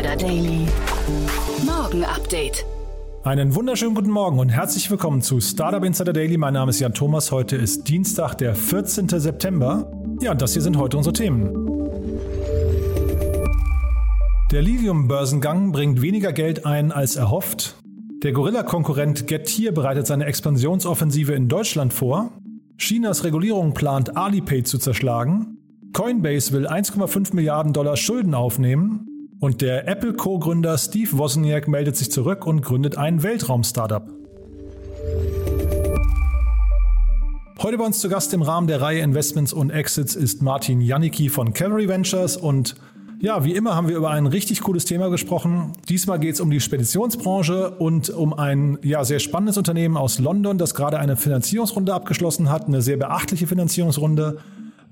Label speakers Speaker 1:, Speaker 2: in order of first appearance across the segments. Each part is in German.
Speaker 1: Insider Daily. Morgen Update.
Speaker 2: Einen wunderschönen guten Morgen und herzlich willkommen zu Startup Insider Daily. Mein Name ist Jan Thomas. Heute ist Dienstag, der 14. September. Ja, und das hier sind heute unsere Themen. Der Lilium-Börsengang bringt weniger Geld ein als erhofft. Der Gorilla-Konkurrent Getir bereitet seine Expansionsoffensive in Deutschland vor. Chinas Regulierung plant Alipay zu zerschlagen. Coinbase will 1,5 Milliarden Dollar Schulden aufnehmen. Und der Apple Co-Gründer Steve Wozniak meldet sich zurück und gründet ein Weltraum-Startup. Heute bei uns zu Gast im Rahmen der Reihe Investments und Exits ist Martin Janicki von Calvary Ventures und ja, wie immer haben wir über ein richtig cooles Thema gesprochen. Diesmal geht es um die Speditionsbranche und um ein ja, sehr spannendes Unternehmen aus London, das gerade eine Finanzierungsrunde abgeschlossen hat, eine sehr beachtliche Finanzierungsrunde.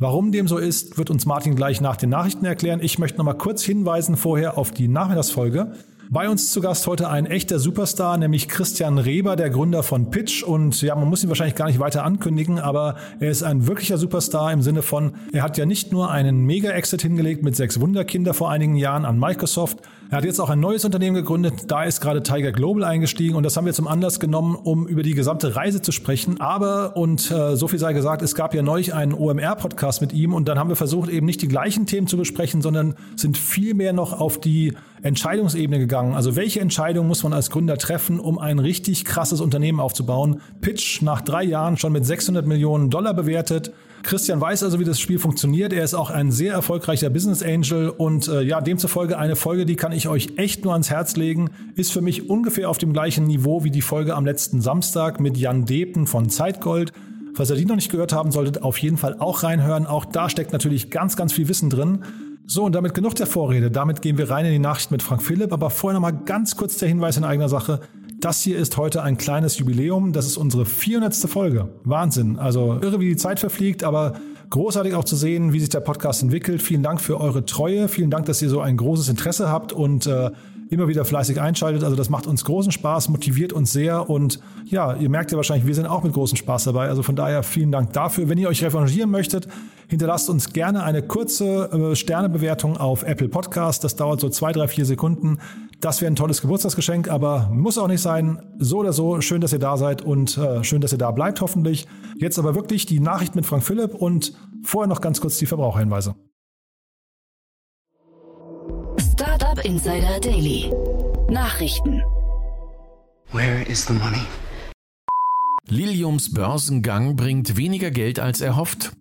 Speaker 2: Warum dem so ist, wird uns Martin gleich nach den Nachrichten erklären. Ich möchte noch mal kurz hinweisen vorher auf die Nachmittagsfolge. Bei uns zu Gast heute ein echter Superstar, nämlich Christian Reber, der Gründer von Pitch. Und ja, man muss ihn wahrscheinlich gar nicht weiter ankündigen, aber er ist ein wirklicher Superstar im Sinne von, er hat ja nicht nur einen Mega-Exit hingelegt mit sechs Wunderkinder vor einigen Jahren an Microsoft, er hat jetzt auch ein neues Unternehmen gegründet, da ist gerade Tiger Global eingestiegen und das haben wir zum Anlass genommen, um über die gesamte Reise zu sprechen. Aber, und äh, so viel sei gesagt, es gab ja neulich einen OMR-Podcast mit ihm und dann haben wir versucht, eben nicht die gleichen Themen zu besprechen, sondern sind viel mehr noch auf die Entscheidungsebene gegangen. Also welche Entscheidung muss man als Gründer treffen, um ein richtig krasses Unternehmen aufzubauen? Pitch nach drei Jahren schon mit 600 Millionen Dollar bewertet. Christian weiß also, wie das Spiel funktioniert. Er ist auch ein sehr erfolgreicher Business Angel und äh, ja, demzufolge eine Folge, die kann ich euch echt nur ans Herz legen, ist für mich ungefähr auf dem gleichen Niveau wie die Folge am letzten Samstag mit Jan Depen von Zeitgold. Falls ihr die noch nicht gehört haben solltet, auf jeden Fall auch reinhören. Auch da steckt natürlich ganz, ganz viel Wissen drin. So, und damit genug der Vorrede. Damit gehen wir rein in die Nachricht mit Frank Philipp. Aber vorher noch mal ganz kurz der Hinweis in eigener Sache. Das hier ist heute ein kleines Jubiläum. Das ist unsere 400. Folge. Wahnsinn. Also irre, wie die Zeit verfliegt, aber großartig auch zu sehen, wie sich der Podcast entwickelt. Vielen Dank für eure Treue. Vielen Dank, dass ihr so ein großes Interesse habt und äh, immer wieder fleißig einschaltet. Also das macht uns großen Spaß, motiviert uns sehr und ja, ihr merkt ja wahrscheinlich, wir sind auch mit großem Spaß dabei. Also von daher vielen Dank dafür. Wenn ihr euch revanchieren möchtet, hinterlasst uns gerne eine kurze äh, Sternebewertung auf Apple Podcast. Das dauert so zwei, drei, vier Sekunden. Das wäre ein tolles Geburtstagsgeschenk, aber muss auch nicht sein. So oder so, schön, dass ihr da seid und äh, schön, dass ihr da bleibt, hoffentlich. Jetzt aber wirklich die Nachricht mit Frank Philipp und vorher noch ganz kurz die Verbraucherhinweise.
Speaker 1: Startup Insider Daily. Nachrichten.
Speaker 3: Where is the money?
Speaker 4: Liliums Börsengang bringt weniger Geld als erhofft.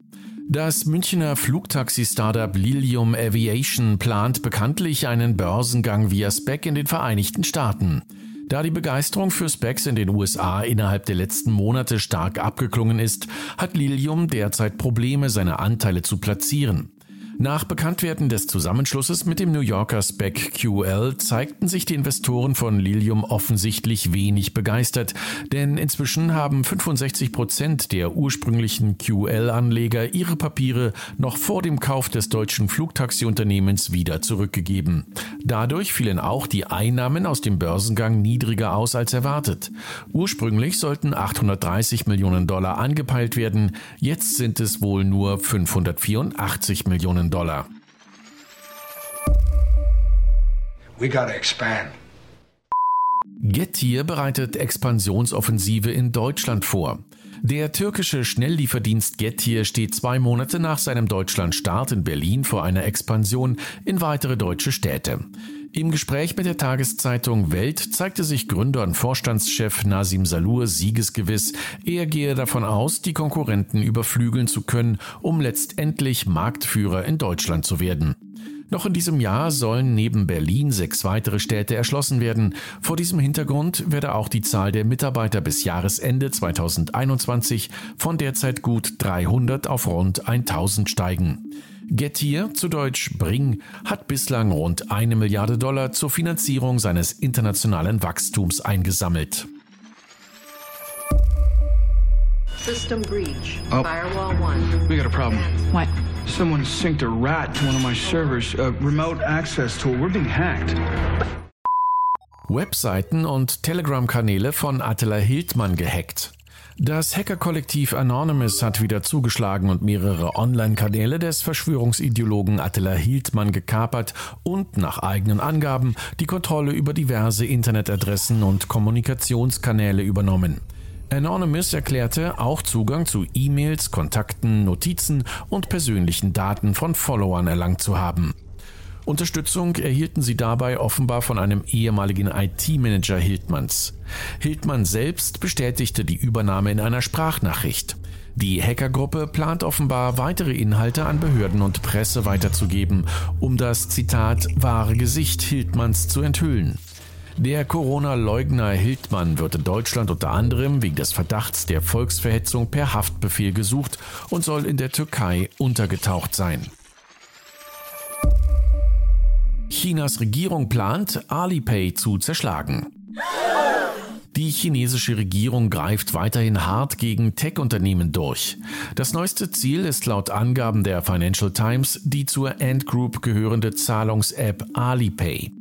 Speaker 4: Das Münchner Flugtaxi-Startup Lilium Aviation plant bekanntlich einen Börsengang via SPEC in den Vereinigten Staaten. Da die Begeisterung für Specs in den USA innerhalb der letzten Monate stark abgeklungen ist, hat Lilium derzeit Probleme, seine Anteile zu platzieren. Nach Bekanntwerden des Zusammenschlusses mit dem New Yorker Spec QL zeigten sich die Investoren von Lilium offensichtlich wenig begeistert, denn inzwischen haben 65 Prozent der ursprünglichen QL-Anleger ihre Papiere noch vor dem Kauf des deutschen Flugtaxi-Unternehmens wieder zurückgegeben. Dadurch fielen auch die Einnahmen aus dem Börsengang niedriger aus als erwartet. Ursprünglich sollten 830 Millionen Dollar angepeilt werden, jetzt sind es wohl nur 584 Millionen Millionen Dollar.
Speaker 3: We gotta expand.
Speaker 4: Getir bereitet Expansionsoffensive in Deutschland vor. Der türkische Schnelllieferdienst Getir steht zwei Monate nach seinem Deutschlandstart in Berlin vor einer Expansion in weitere deutsche Städte. Im Gespräch mit der Tageszeitung Welt zeigte sich Gründer und Vorstandschef Nasim Salur siegesgewiss. Er gehe davon aus, die Konkurrenten überflügeln zu können, um letztendlich Marktführer in Deutschland zu werden. Noch in diesem Jahr sollen neben Berlin sechs weitere Städte erschlossen werden. Vor diesem Hintergrund werde auch die Zahl der Mitarbeiter bis Jahresende 2021 von derzeit gut 300 auf rund 1000 steigen. Getir, zu Deutsch Bring, hat bislang rund eine Milliarde Dollar zur Finanzierung seines internationalen Wachstums eingesammelt.
Speaker 5: System breach.
Speaker 6: Oh.
Speaker 5: Firewall 1.
Speaker 6: We got a problem.
Speaker 5: What?
Speaker 6: Someone synced a rat to one of my servers. A remote access tool. We're being hacked.
Speaker 4: Webseiten und Telegram-Kanäle von Attila Hildmann gehackt. Das Hackerkollektiv Anonymous hat wieder zugeschlagen und mehrere Online-Kanäle des Verschwörungsideologen Attila Hildmann gekapert und nach eigenen Angaben die Kontrolle über diverse Internetadressen und Kommunikationskanäle übernommen. Anonymous erklärte auch Zugang zu E-Mails, Kontakten, Notizen und persönlichen Daten von Followern erlangt zu haben. Unterstützung erhielten sie dabei offenbar von einem ehemaligen IT-Manager Hildmanns. Hildmann selbst bestätigte die Übernahme in einer Sprachnachricht. Die Hackergruppe plant offenbar weitere Inhalte an Behörden und Presse weiterzugeben, um das Zitat wahre Gesicht Hildmanns zu enthüllen. Der Corona-Leugner Hildmann wird in Deutschland unter anderem wegen des Verdachts der Volksverhetzung per Haftbefehl gesucht und soll in der Türkei untergetaucht sein. Chinas Regierung plant, Alipay zu zerschlagen. Die chinesische Regierung greift weiterhin hart gegen Tech-Unternehmen durch. Das neueste Ziel ist laut Angaben der Financial Times die zur Ant Group gehörende Zahlungs-App Alipay.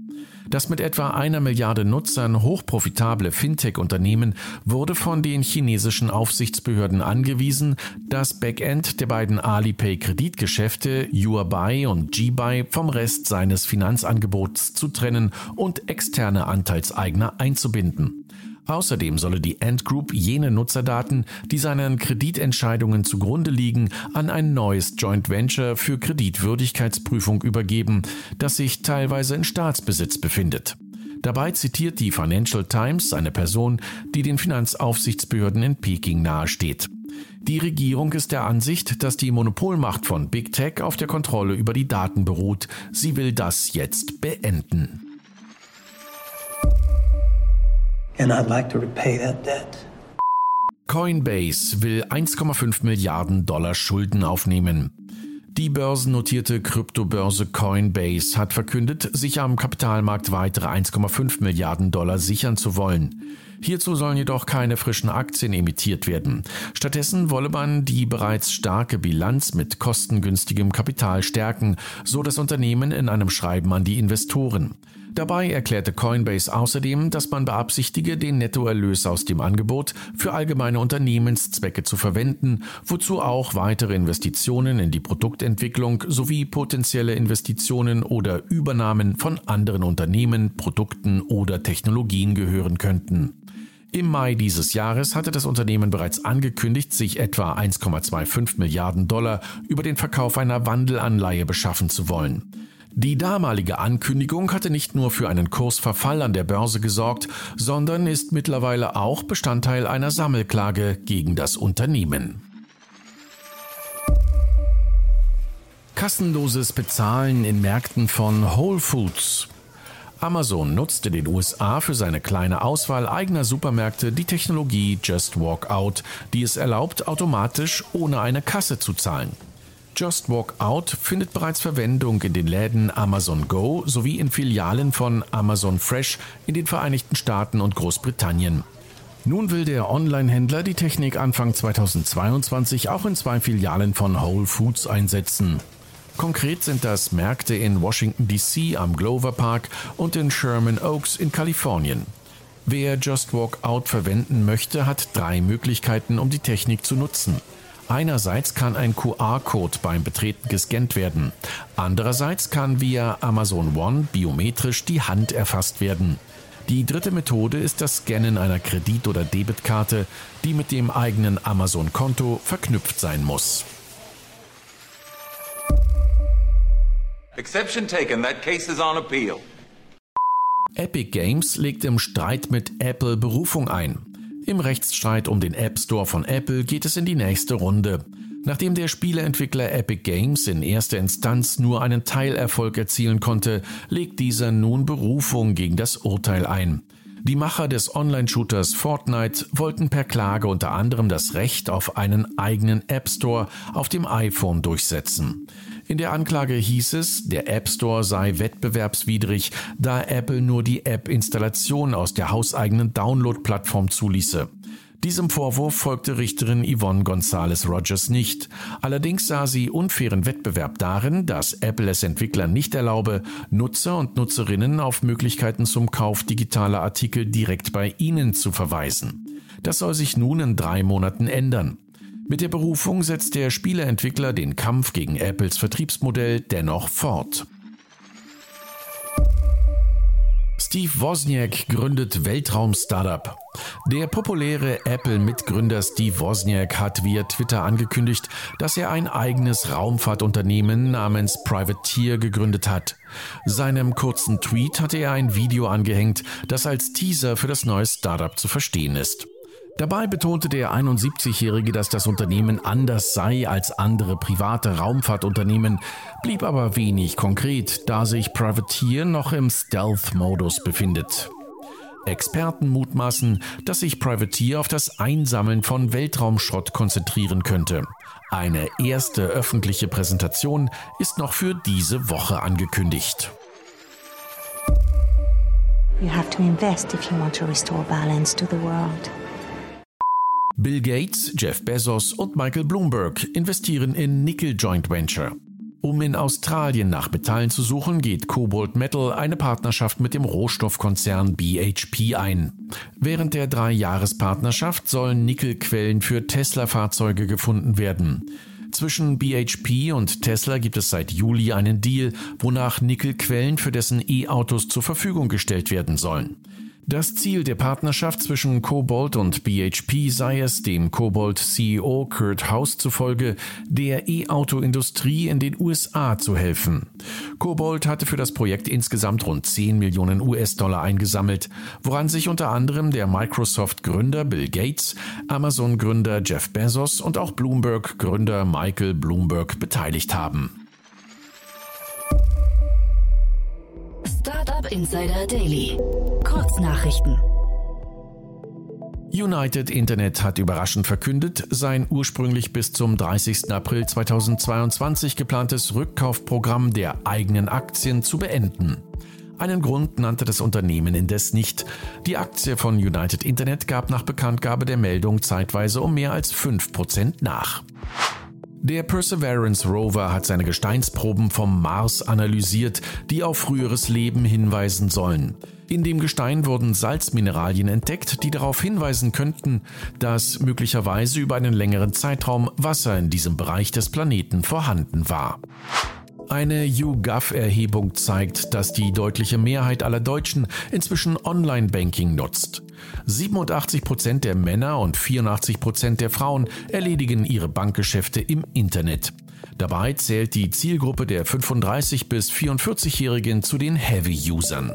Speaker 4: Das mit etwa einer Milliarde Nutzern hochprofitable Fintech-Unternehmen wurde von den chinesischen Aufsichtsbehörden angewiesen, das Backend der beiden Alipay-Kreditgeschäfte Yuabai und Jibai vom Rest seines Finanzangebots zu trennen und externe Anteilseigner einzubinden. Außerdem solle die Ant Group jene Nutzerdaten, die seinen Kreditentscheidungen zugrunde liegen, an ein neues Joint Venture für Kreditwürdigkeitsprüfung übergeben, das sich teilweise in Staatsbesitz befindet. Dabei zitiert die Financial Times eine Person, die den Finanzaufsichtsbehörden in Peking nahesteht. Die Regierung ist der Ansicht, dass die Monopolmacht von Big Tech auf der Kontrolle über die Daten beruht. Sie will das jetzt beenden.
Speaker 7: And I'd like to repay that debt.
Speaker 4: Coinbase will 1,5 Milliarden Dollar Schulden aufnehmen. Die börsennotierte Kryptobörse Coinbase hat verkündet, sich am Kapitalmarkt weitere 1,5 Milliarden Dollar sichern zu wollen. Hierzu sollen jedoch keine frischen Aktien emittiert werden. Stattdessen wolle man die bereits starke Bilanz mit kostengünstigem Kapital stärken, so das Unternehmen in einem Schreiben an die Investoren. Dabei erklärte Coinbase außerdem, dass man beabsichtige, den Nettoerlös aus dem Angebot für allgemeine Unternehmenszwecke zu verwenden, wozu auch weitere Investitionen in die Produktentwicklung sowie potenzielle Investitionen oder Übernahmen von anderen Unternehmen, Produkten oder Technologien gehören könnten. Im Mai dieses Jahres hatte das Unternehmen bereits angekündigt, sich etwa 1,25 Milliarden Dollar über den Verkauf einer Wandelanleihe beschaffen zu wollen. Die damalige Ankündigung hatte nicht nur für einen Kursverfall an der Börse gesorgt, sondern ist mittlerweile auch Bestandteil einer Sammelklage gegen das Unternehmen. Kassenloses Bezahlen in Märkten von Whole Foods. Amazon nutzt in den USA für seine kleine Auswahl eigener Supermärkte die Technologie Just Walk Out, die es erlaubt, automatisch ohne eine Kasse zu zahlen. Just Walk Out findet bereits Verwendung in den Läden Amazon Go sowie in Filialen von Amazon Fresh in den Vereinigten Staaten und Großbritannien. Nun will der Online-Händler die Technik Anfang 2022 auch in zwei Filialen von Whole Foods einsetzen. Konkret sind das Märkte in Washington DC am Glover Park und in Sherman Oaks in Kalifornien. Wer Just Walk Out verwenden möchte, hat drei Möglichkeiten, um die Technik zu nutzen. Einerseits kann ein QR-Code beim Betreten gescannt werden. Andererseits kann via Amazon One biometrisch die Hand erfasst werden. Die dritte Methode ist das Scannen einer Kredit- oder Debitkarte, die mit dem eigenen Amazon-Konto verknüpft sein muss.
Speaker 8: Exception taken. That case is on appeal.
Speaker 4: Epic Games legt im Streit mit Apple Berufung ein. Im Rechtsstreit um den App Store von Apple geht es in die nächste Runde. Nachdem der Spieleentwickler Epic Games in erster Instanz nur einen Teilerfolg erzielen konnte, legt dieser nun Berufung gegen das Urteil ein. Die Macher des Online-Shooters Fortnite wollten per Klage unter anderem das Recht auf einen eigenen App Store auf dem iPhone durchsetzen. In der Anklage hieß es, der App Store sei wettbewerbswidrig, da Apple nur die App-Installation aus der hauseigenen Download-Plattform zuließe. Diesem Vorwurf folgte Richterin Yvonne Gonzalez Rogers nicht. Allerdings sah sie unfairen Wettbewerb darin, dass Apple es Entwicklern nicht erlaube, Nutzer und Nutzerinnen auf Möglichkeiten zum Kauf digitaler Artikel direkt bei ihnen zu verweisen. Das soll sich nun in drei Monaten ändern. Mit der Berufung setzt der Spieleentwickler den Kampf gegen Apples Vertriebsmodell dennoch fort. Steve Wozniak gründet Weltraum-Startup. Der populäre Apple-Mitgründer Steve Wozniak hat via Twitter angekündigt, dass er ein eigenes Raumfahrtunternehmen namens Privateer gegründet hat. Seinem kurzen Tweet hatte er ein Video angehängt, das als Teaser für das neue Startup zu verstehen ist. Dabei betonte der 71-Jährige, dass das Unternehmen anders sei als andere private Raumfahrtunternehmen, blieb aber wenig konkret, da sich Privateer noch im Stealth-Modus befindet. Experten mutmaßen, dass sich Privateer auf das Einsammeln von Weltraumschrott konzentrieren könnte. Eine erste öffentliche Präsentation ist noch für diese Woche angekündigt.
Speaker 9: You have to invest if you want to restore balance to the world.
Speaker 4: Bill Gates, Jeff Bezos und Michael Bloomberg investieren in Nickel Joint Venture. Um in Australien nach Metallen zu suchen, geht Cobalt Metal eine Partnerschaft mit dem Rohstoffkonzern BHP ein. Während der Drei-Jahres-Partnerschaft sollen Nickelquellen für Tesla-Fahrzeuge gefunden werden. Zwischen BHP und Tesla gibt es seit Juli einen Deal, wonach Nickelquellen für dessen E-Autos zur Verfügung gestellt werden sollen. Das Ziel der Partnerschaft zwischen Cobalt und BHP sei es, dem Cobalt-CEO Kurt House zufolge, der E-Auto-Industrie in den USA zu helfen. Cobalt hatte für das Projekt insgesamt rund 10 Millionen US-Dollar eingesammelt, woran sich unter anderem der Microsoft-Gründer Bill Gates, Amazon-Gründer Jeff Bezos und auch Bloomberg-Gründer Michael Bloomberg beteiligt haben.
Speaker 1: Insider Daily. Kurznachrichten.
Speaker 4: United Internet hat überraschend verkündet, sein ursprünglich bis zum 30. April 2022 geplantes Rückkaufprogramm der eigenen Aktien zu beenden. Einen Grund nannte das Unternehmen indes nicht. Die Aktie von United Internet gab nach Bekanntgabe der Meldung zeitweise um mehr als 5% nach. Der Perseverance Rover hat seine Gesteinsproben vom Mars analysiert, die auf früheres Leben hinweisen sollen. In dem Gestein wurden Salzmineralien entdeckt, die darauf hinweisen könnten, dass möglicherweise über einen längeren Zeitraum Wasser in diesem Bereich des Planeten vorhanden war. Eine YouGov-Erhebung zeigt, dass die deutliche Mehrheit aller Deutschen inzwischen Online-Banking nutzt. 87 Prozent der Männer und 84 Prozent der Frauen erledigen ihre Bankgeschäfte im Internet. Dabei zählt die Zielgruppe der 35 bis 44-Jährigen zu den Heavy-Usern.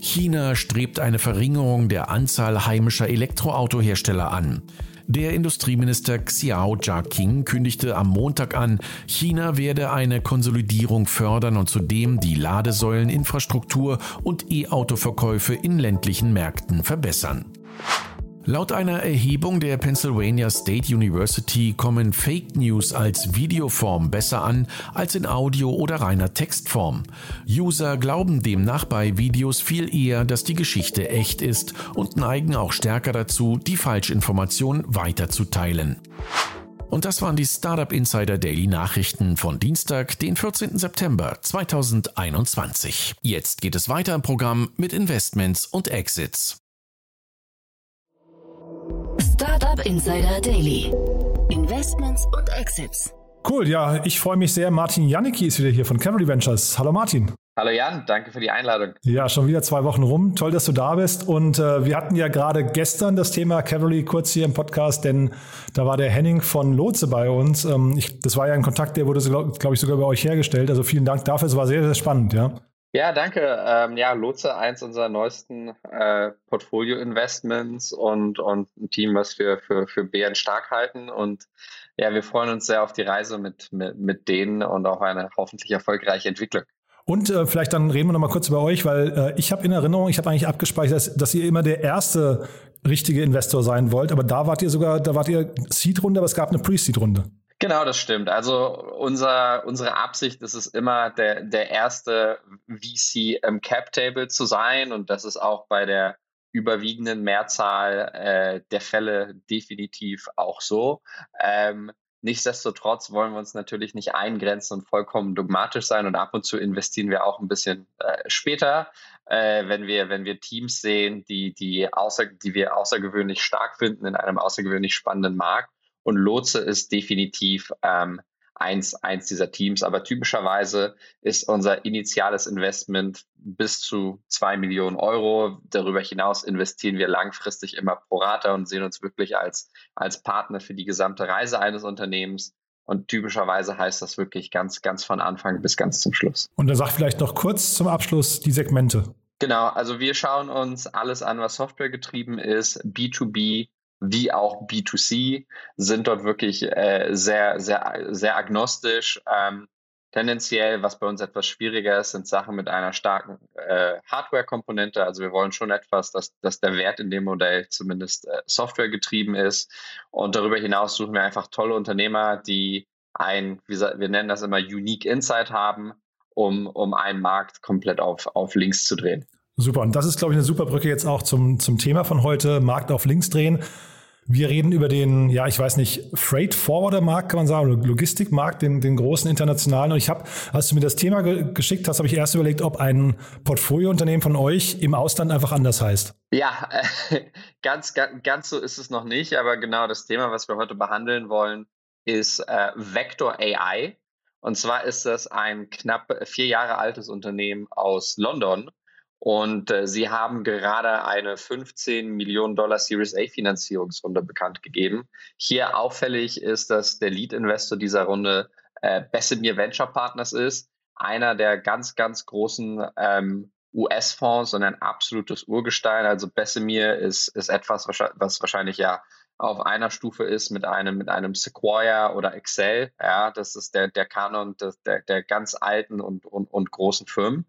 Speaker 4: China strebt eine Verringerung der Anzahl heimischer Elektroautohersteller an. Der Industrieminister Xiao Jiaqing kündigte am Montag an, China werde eine Konsolidierung fördern und zudem die Ladesäuleninfrastruktur und E-Auto-Verkäufe in ländlichen Märkten verbessern. Laut einer Erhebung der Pennsylvania State University kommen Fake News als Videoform besser an als in Audio- oder reiner Textform. User glauben demnach bei Videos viel eher, dass die Geschichte echt ist und neigen auch stärker dazu, die Falschinformation weiterzuteilen. Und das waren die Startup Insider Daily Nachrichten von Dienstag, den 14. September 2021. Jetzt geht es weiter im Programm mit Investments und Exits.
Speaker 1: Startup Insider Daily. Investments und Exits.
Speaker 2: Cool, ja, ich freue mich sehr. Martin Janicki ist wieder hier von Cavalry Ventures. Hallo Martin.
Speaker 10: Hallo Jan, danke für die Einladung.
Speaker 2: Ja, schon wieder zwei Wochen rum. Toll, dass du da bist. Und äh, wir hatten ja gerade gestern das Thema Cavalry kurz hier im Podcast, denn da war der Henning von Lotse bei uns. Ähm, ich, das war ja ein Kontakt, der wurde, glaube glaub ich, sogar bei euch hergestellt. Also vielen Dank dafür. Es war sehr, sehr spannend, ja.
Speaker 10: Ja, danke. Ähm, ja, Lotse, eins unserer neuesten äh, Portfolio-Investments und, und ein Team, was wir für, für Bären stark halten. Und ja, wir freuen uns sehr auf die Reise mit, mit, mit denen und auf eine hoffentlich erfolgreiche Entwicklung.
Speaker 2: Und äh, vielleicht dann reden wir noch mal kurz über euch, weil äh, ich habe in Erinnerung, ich habe eigentlich abgespeichert, dass, dass ihr immer der erste richtige Investor sein wollt, aber da wart ihr sogar, da wart ihr Seed-Runde, aber es gab eine Pre-Seed-Runde.
Speaker 10: Genau, das stimmt. Also unser, unsere Absicht ist es immer, der, der erste VC im Cap-Table zu sein und das ist auch bei der überwiegenden Mehrzahl äh, der Fälle definitiv auch so. Ähm, Nichtsdestotrotz wollen wir uns natürlich nicht eingrenzen und vollkommen dogmatisch sein und ab und zu investieren wir auch ein bisschen äh, später. äh, wenn wir, wenn wir Teams sehen, die, die, außer, die wir außergewöhnlich stark finden in einem außergewöhnlich spannenden Markt. Und Lotse ist definitiv ähm, eins, eins dieser Teams. Aber typischerweise ist unser initiales Investment bis zu zwei Millionen Euro. Darüber hinaus investieren wir langfristig immer pro Rata und sehen uns wirklich als, als Partner für die gesamte Reise eines Unternehmens. Und typischerweise heißt das wirklich ganz, ganz von Anfang bis ganz zum Schluss.
Speaker 2: Und dann sag vielleicht noch kurz zum Abschluss die Segmente.
Speaker 10: Genau, also wir schauen uns alles an, was Software getrieben ist, B2B, wie auch B2C, sind dort wirklich äh, sehr, sehr, sehr agnostisch. Ähm, tendenziell, was bei uns etwas schwieriger ist, sind Sachen mit einer starken äh, Hardware-Komponente. Also wir wollen schon etwas, dass, dass der Wert in dem Modell zumindest äh, Software getrieben ist. Und darüber hinaus suchen wir einfach tolle Unternehmer, die ein, wir nennen das immer, Unique Insight haben, um, um einen Markt komplett auf, auf links zu drehen.
Speaker 2: Super. Und das ist, glaube ich, eine super Brücke jetzt auch zum, zum Thema von heute, Markt auf links drehen. Wir reden über den, ja, ich weiß nicht, Freight Forwarder Markt, kann man sagen, oder Logistikmarkt, den, den großen internationalen. Und ich habe, als du mir das Thema ge geschickt hast, habe ich erst überlegt, ob ein Portfoliounternehmen von euch im Ausland einfach anders heißt.
Speaker 10: Ja, äh, ganz, ganz, ganz so ist es noch nicht, aber genau das Thema, was wir heute behandeln wollen, ist äh, Vector AI. Und zwar ist das ein knapp vier Jahre altes Unternehmen aus London, und äh, sie haben gerade eine 15 Millionen Dollar Series A Finanzierungsrunde bekannt gegeben. Hier auffällig ist, dass der Lead-Investor dieser Runde äh, Bessemer Venture Partners ist, einer der ganz, ganz großen ähm, US-Fonds und ein absolutes Urgestein. Also Bessemer ist, ist etwas, was wahrscheinlich ja auf einer Stufe ist mit einem, mit einem Sequoia oder Excel. Ja, das ist der, der Kanon des, der, der ganz alten und, und, und großen Firmen.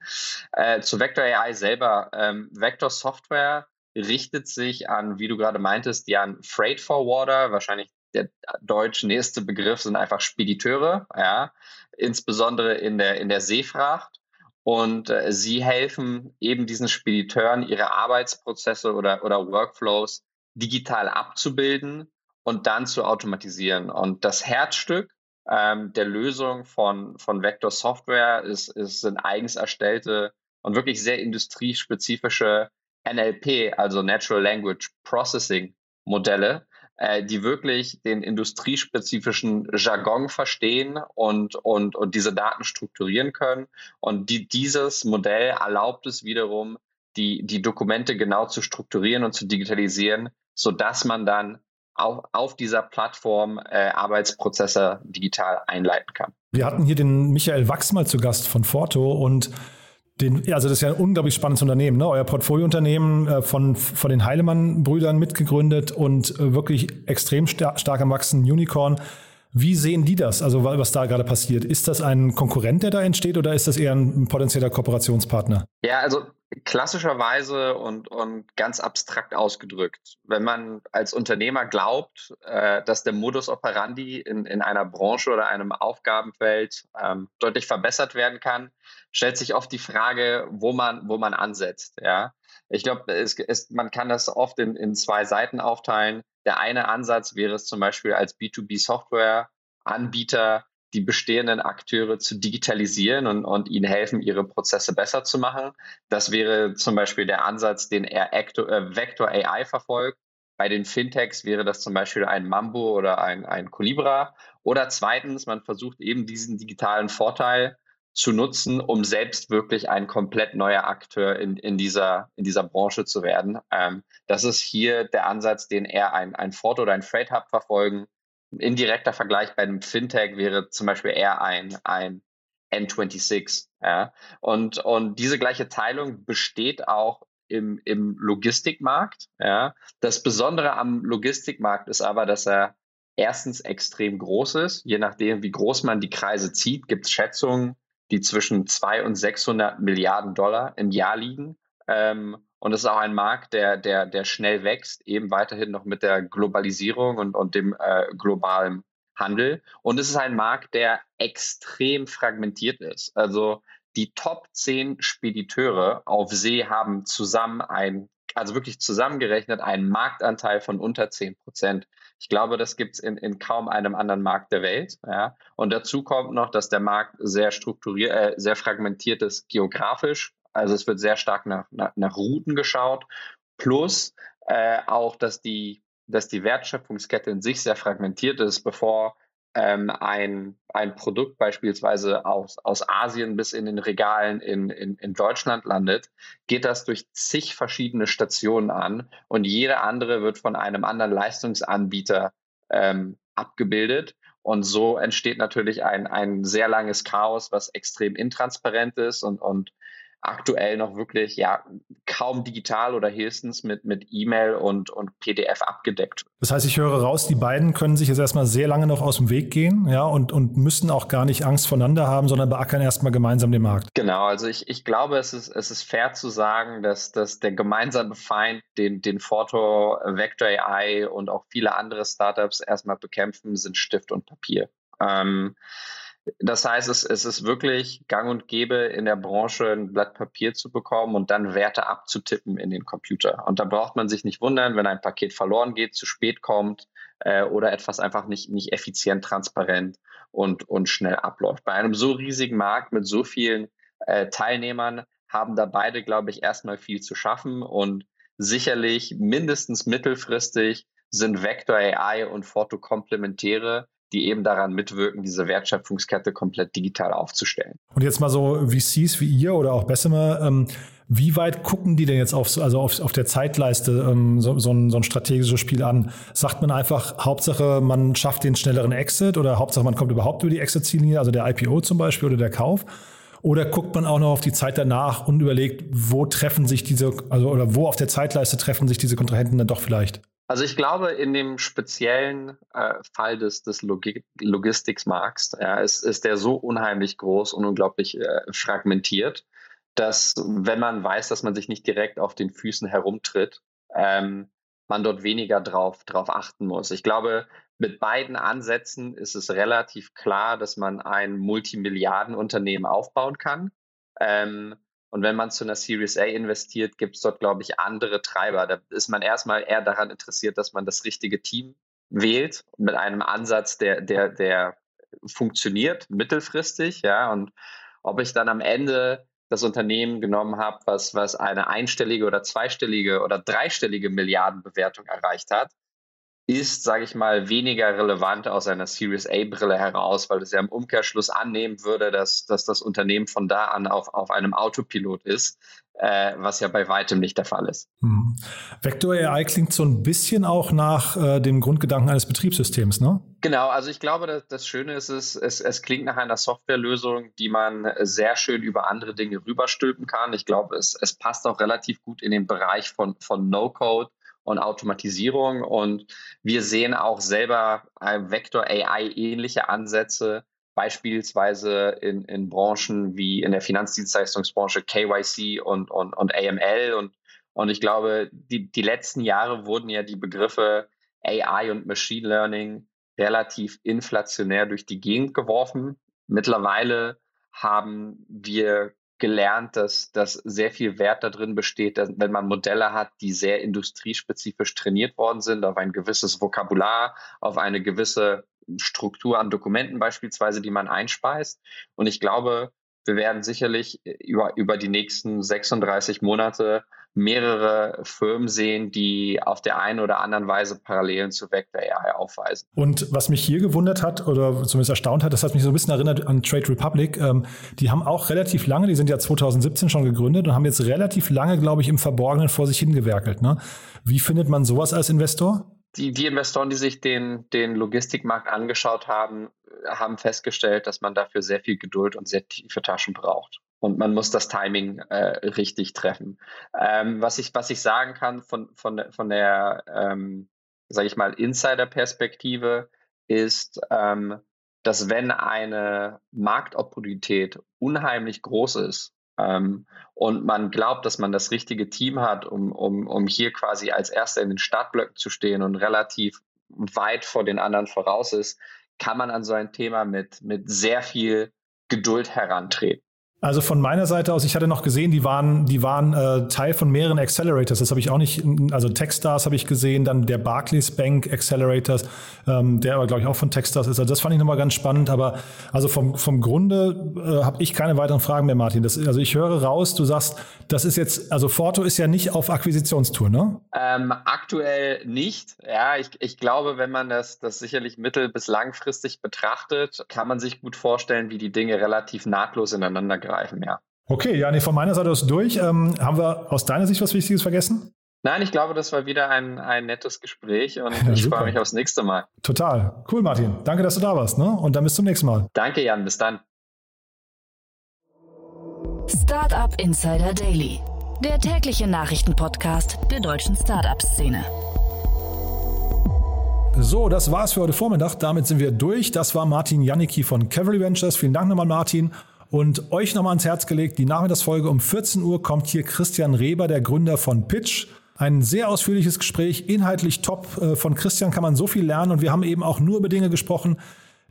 Speaker 10: Äh, zu Vector AI selber. Ähm, Vector Software richtet sich an, wie du gerade meintest, die an Freight Forwarder, wahrscheinlich der deutsch nächste Begriff sind einfach Spediteure, ja, insbesondere in der, in der Seefracht. Und äh, sie helfen eben diesen Spediteuren, ihre Arbeitsprozesse oder, oder Workflows digital abzubilden und dann zu automatisieren. Und das Herzstück ähm, der Lösung von, von Vector Software ist, ist, sind eigens erstellte und wirklich sehr industriespezifische NLP, also Natural Language Processing Modelle, äh, die wirklich den industriespezifischen Jargon verstehen und, und, und diese Daten strukturieren können. Und die, dieses Modell erlaubt es wiederum, die, die Dokumente genau zu strukturieren und zu digitalisieren, so dass man dann auf, auf dieser Plattform äh, Arbeitsprozesse digital einleiten kann.
Speaker 2: Wir hatten hier den Michael Wachs mal zu Gast von Forto und den, also das ist ja ein unglaublich spannendes Unternehmen, ne? euer Portfoliounternehmen äh, von, von den Heilemann-Brüdern mitgegründet und äh, wirklich extrem star stark am Wachsen, Unicorn. Wie sehen die das, also was da gerade passiert? Ist das ein Konkurrent, der da entsteht oder ist das eher ein potenzieller Kooperationspartner?
Speaker 10: Ja, also klassischerweise und, und ganz abstrakt ausgedrückt, wenn man als Unternehmer glaubt, äh, dass der Modus operandi in, in einer Branche oder einem Aufgabenfeld ähm, deutlich verbessert werden kann, stellt sich oft die Frage, wo man, wo man ansetzt. Ja? Ich glaube, man kann das oft in, in zwei Seiten aufteilen. Der eine Ansatz wäre es zum Beispiel als B2B-Software-Anbieter die bestehenden Akteure zu digitalisieren und, und ihnen helfen, ihre Prozesse besser zu machen. Das wäre zum Beispiel der Ansatz, den er Actor, äh, Vector AI verfolgt. Bei den Fintechs wäre das zum Beispiel ein Mambo oder ein, ein Colibra. Oder zweitens, man versucht eben diesen digitalen Vorteil zu nutzen, um selbst wirklich ein komplett neuer Akteur in, in, dieser, in dieser Branche zu werden. Ähm, das ist hier der Ansatz, den er ein, ein Ford oder ein Freight Hub verfolgen indirekter Vergleich bei einem Fintech wäre zum Beispiel eher ein, ein N26. Ja? Und, und diese gleiche Teilung besteht auch im, im Logistikmarkt. Ja? Das Besondere am Logistikmarkt ist aber, dass er erstens extrem groß ist. Je nachdem, wie groß man die Kreise zieht, gibt es Schätzungen, die zwischen 200 und 600 Milliarden Dollar im Jahr liegen. Ähm, und es ist auch ein Markt, der, der, der schnell wächst, eben weiterhin noch mit der Globalisierung und, und dem äh, globalen Handel. Und es ist ein Markt, der extrem fragmentiert ist. Also die Top 10 Spediteure auf See haben zusammen ein, also wirklich zusammengerechnet, einen Marktanteil von unter 10 Prozent. Ich glaube, das gibt es in, in kaum einem anderen Markt der Welt. Ja. Und dazu kommt noch, dass der Markt sehr strukturiert, äh, sehr fragmentiert ist geografisch Also es wird sehr stark nach, nach, nach Routen geschaut, plus äh, auch, dass die, dass die Wertschöpfungskette in sich sehr fragmentiert ist, bevor ähm, ein, ein Produkt beispielsweise aus, aus Asien bis in den Regalen in, in, in Deutschland landet, geht das durch zig verschiedene Stationen an und jede andere wird von einem anderen Leistungsanbieter ähm, abgebildet. Und so entsteht natürlich ein, ein sehr langes Chaos, was extrem intransparent ist und, und aktuell noch wirklich ja kaum digital oder höchstens mit, mit E-Mail und, und PDF abgedeckt.
Speaker 2: Das heißt, ich höre raus, die beiden können sich jetzt erstmal sehr lange noch aus dem Weg gehen, ja, und, und müssen auch gar nicht Angst voneinander haben, sondern beackern erstmal gemeinsam den Markt.
Speaker 10: Genau, also ich, ich glaube, es ist, es ist fair zu sagen, dass, dass der gemeinsame Feind, den, den Photo, Vector AI und auch viele andere Startups erstmal bekämpfen, sind Stift und Papier. Ähm, das heißt, es, es ist wirklich gang und gäbe in der Branche ein Blatt Papier zu bekommen und dann Werte abzutippen in den Computer. Und da braucht man sich nicht wundern, wenn ein Paket verloren geht, zu spät kommt äh, oder etwas einfach nicht, nicht effizient, transparent und, und schnell abläuft. Bei einem so riesigen Markt mit so vielen äh, Teilnehmern haben da beide, glaube ich, erstmal viel zu schaffen und sicherlich mindestens mittelfristig sind Vector AI und Photo komplementäre die eben daran mitwirken, diese Wertschöpfungskette komplett digital aufzustellen.
Speaker 2: Und jetzt mal so VCs wie ihr oder auch Bessemer, ähm, wie weit gucken die denn jetzt auf, also auf, auf der Zeitleiste ähm, so, so, ein, so ein strategisches Spiel an? Sagt man einfach, Hauptsache man schafft den schnelleren Exit oder Hauptsache man kommt überhaupt über die Exit-Ziellinie, also der IPO zum Beispiel oder der Kauf? Oder guckt man auch noch auf die Zeit danach und überlegt, wo treffen sich diese, also oder wo auf der Zeitleiste treffen sich diese Kontrahenten dann doch vielleicht?
Speaker 10: Also ich glaube, in dem speziellen äh, Fall des, des Logi Logistiksmarkts ja, ist, ist der so unheimlich groß und unglaublich äh, fragmentiert, dass wenn man weiß, dass man sich nicht direkt auf den Füßen herumtritt, ähm, man dort weniger drauf, drauf achten muss. Ich glaube, mit beiden Ansätzen ist es relativ klar, dass man ein Multimilliardenunternehmen aufbauen kann. Ähm, und wenn man zu einer Series A investiert, gibt es dort, glaube ich, andere Treiber. Da ist man erstmal eher daran interessiert, dass man das richtige Team wählt mit einem Ansatz, der, der, der funktioniert mittelfristig, ja. Und ob ich dann am Ende das Unternehmen genommen habe, was, was eine einstellige oder zweistellige oder dreistellige Milliardenbewertung erreicht hat, ist, sage ich mal, weniger relevant aus einer Series A-Brille heraus, weil es ja im Umkehrschluss annehmen würde, dass, dass das Unternehmen von da an auf, auf einem Autopilot ist, äh, was ja bei weitem nicht der Fall ist. Hm.
Speaker 2: Vector AI klingt so ein bisschen auch nach äh, dem Grundgedanken eines Betriebssystems, ne?
Speaker 10: Genau, also ich glaube, das, das Schöne ist, es, es, es klingt nach einer Softwarelösung, die man sehr schön über andere Dinge rüberstülpen kann. Ich glaube, es, es passt auch relativ gut in den Bereich von, von No-Code und Automatisierung. Und wir sehen auch selber Vector AI ähnliche Ansätze, beispielsweise in, in Branchen wie in der Finanzdienstleistungsbranche KYC und, und, und AML. Und, und ich glaube, die, die letzten Jahre wurden ja die Begriffe AI und Machine Learning relativ inflationär durch die Gegend geworfen. Mittlerweile haben wir gelernt, dass, dass sehr viel Wert darin besteht, dass, wenn man Modelle hat, die sehr industriespezifisch trainiert worden sind, auf ein gewisses Vokabular, auf eine gewisse Struktur an Dokumenten beispielsweise, die man einspeist. Und ich glaube, wir werden sicherlich über, über die nächsten 36 Monate mehrere Firmen sehen, die auf der einen oder anderen Weise Parallelen zu Vector AI aufweisen.
Speaker 2: Und was mich hier gewundert hat oder zumindest erstaunt hat, das hat mich so ein bisschen erinnert an Trade Republic. Ähm, die haben auch relativ lange, die sind ja 2017 schon gegründet und haben jetzt relativ lange, glaube ich, im Verborgenen vor sich hingewerkelt. Ne? Wie findet man sowas als Investor?
Speaker 10: Die, die Investoren, die sich den, den Logistikmarkt angeschaut haben, haben festgestellt, dass man dafür sehr viel Geduld und sehr tiefe Taschen braucht und man muss das Timing äh, richtig treffen. Ähm, was, ich, was ich sagen kann von, von, von der, ähm, sage ich mal, Insider-Perspektive ist, ähm, dass wenn eine Marktopportunität unheimlich groß ist ähm, und man glaubt, dass man das richtige Team hat, um, um, um hier quasi als Erster in den Startblöcken zu stehen und relativ weit vor den anderen voraus ist, kann man an so ein Thema mit, mit sehr viel Geduld herantreten.
Speaker 2: Also von meiner Seite aus, ich hatte noch gesehen, die waren, die waren äh, Teil von mehreren Accelerators. Das habe ich auch nicht, also Techstars habe ich gesehen, dann der Barclays Bank Accelerators, ähm, der aber glaube ich auch von Techstars ist. Also das fand ich nochmal ganz spannend. Aber also vom, vom Grunde äh, habe ich keine weiteren Fragen mehr, Martin. Das, also ich höre raus, du sagst, das ist jetzt, also Forto ist ja nicht auf Akquisitionstour, ne?
Speaker 10: Ähm, aktuell nicht. Ja, ich, ich glaube, wenn man das, das sicherlich mittel- bis langfristig betrachtet, kann man sich gut vorstellen, wie die Dinge relativ nahtlos ineinander greifen greifen, ja.
Speaker 2: Okay, ja, nee, von meiner Seite aus durch. Ähm, haben wir aus deiner Sicht was Wichtiges vergessen?
Speaker 10: Nein, ich glaube, das war wieder ein, ein nettes Gespräch und ja, ich freue mich aufs nächste Mal.
Speaker 2: Total. Cool, Martin. Danke, dass du da warst. Ne? Und dann bis zum nächsten Mal.
Speaker 10: Danke, Jan. Bis dann.
Speaker 1: Startup Insider Daily, der tägliche Nachrichtenpodcast der deutschen Startup-Szene.
Speaker 2: So, das war's für heute Vormittag. Damit sind wir durch. Das war Martin Janicki von Cavalry Ventures. Vielen Dank nochmal, Martin. Und euch nochmal ans Herz gelegt, die Nachmittagsfolge um 14 Uhr kommt hier Christian Reber, der Gründer von Pitch. Ein sehr ausführliches Gespräch, inhaltlich top. Äh, von Christian kann man so viel lernen und wir haben eben auch nur über Dinge gesprochen,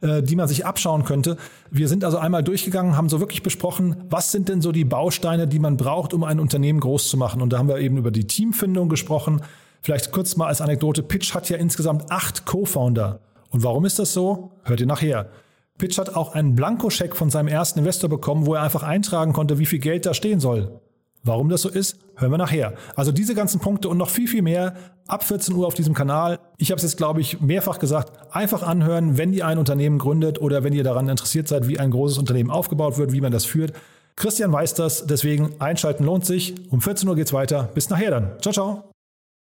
Speaker 2: äh, die man sich abschauen könnte. Wir sind also einmal durchgegangen, haben so wirklich besprochen, was sind denn so die Bausteine, die man braucht, um ein Unternehmen groß zu machen. Und da haben wir eben über die Teamfindung gesprochen. Vielleicht kurz mal als Anekdote, Pitch hat ja insgesamt acht Co-Founder. Und warum ist das so? Hört ihr nachher. Pitch hat auch einen Blankoscheck von seinem ersten Investor bekommen, wo er einfach eintragen konnte, wie viel Geld da stehen soll. Warum das so ist, hören wir nachher. Also diese ganzen Punkte und noch viel, viel mehr ab 14 Uhr auf diesem Kanal. Ich habe es jetzt, glaube ich, mehrfach gesagt. Einfach anhören, wenn ihr ein Unternehmen gründet oder wenn ihr daran interessiert seid, wie ein großes Unternehmen aufgebaut wird, wie man das führt. Christian weiß das, deswegen einschalten lohnt sich. Um 14 Uhr geht's weiter. Bis nachher dann. Ciao, ciao.